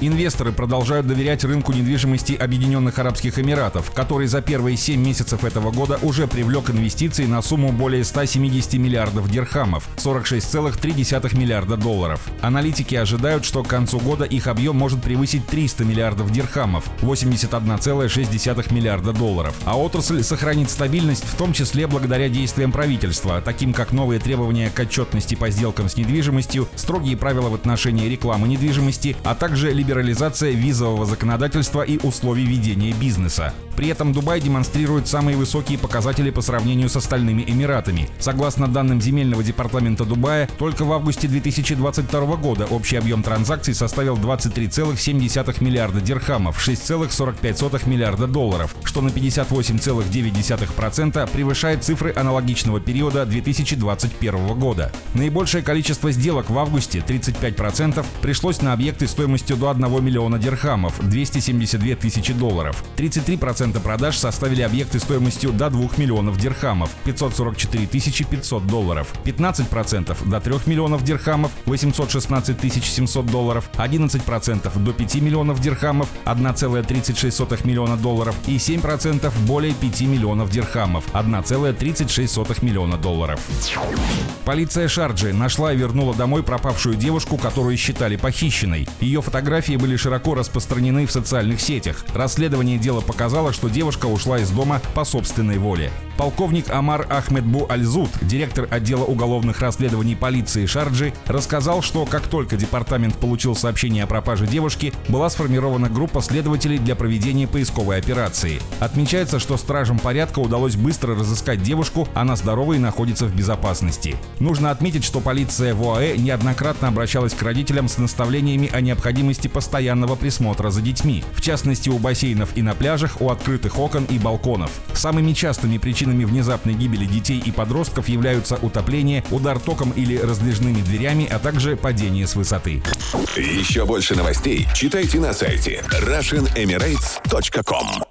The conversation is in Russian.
Инвесторы продолжают доверять рынку недвижимости Объединенных Арабских Эмиратов, который за первые 7 месяцев этого года уже привлек инвестиции на сумму более 170 миллиардов дирхамов, 46,3 миллиарда долларов. Аналитики ожидают, что к концу года их объем может превысить 300 миллиардов дирхамов, 81,6 миллиарда долларов. А отрасль сохранит стабильность, в том числе благодаря действиям правительства, таким как новые требования к отчетности по сделкам с недвижимостью, строгие правила в отношении рекламы недвижимости, а также либерализация визового законодательства и условий ведения бизнеса. При этом Дубай демонстрирует самые высокие показатели по сравнению с остальными Эмиратами. Согласно данным земельного департамента Дубая, только в августе 2022 года общий объем транзакций составил 23,7 миллиарда дирхамов, 6,45 миллиарда долларов, что на 58,9% превышает цифры аналогичного периода 2021 года. Наибольшее количество сделок в августе, 35%, пришлось на объекты стоимостью до 1 миллиона дирхамов, 272 тысячи долларов. 33% продаж составили объекты стоимостью до 2 миллионов дирхамов, 544 тысячи 500 долларов. 15% до 3 миллионов дирхамов, 816 тысяч 700 долларов. 11% до 5 миллионов дирхамов, 1,36 миллиона долларов. И 7% более 5 миллионов дирхамов, 1,36 миллиона долларов. Полиция Шарджи нашла и вернула домой пропавшую девушку, которую считали похищенной. Ее фотографии были широко распространены в социальных сетях. Расследование дела показало, что девушка ушла из дома по собственной воле. Полковник Амар Ахмедбу Альзут, директор отдела уголовных расследований полиции Шарджи, рассказал, что как только департамент получил сообщение о пропаже девушки, была сформирована группа следователей для проведения поисковой операции. Отмечается, что стражам порядка удалось быстро разыскать девушку, она здорова и находится в безопасности. Нужно отметить, что полиция в ОАЭ неоднократно обращалась к родителям с наставлениями о необходимости постоянного присмотра за детьми, в частности у бассейнов и на пляжах, у открытых окон и балконов. Самыми частыми причинами Причинами внезапной гибели детей и подростков являются утопление, удар током или раздвижными дверями, а также падение с высоты. Еще больше новостей читайте на сайте RussianEmirates.com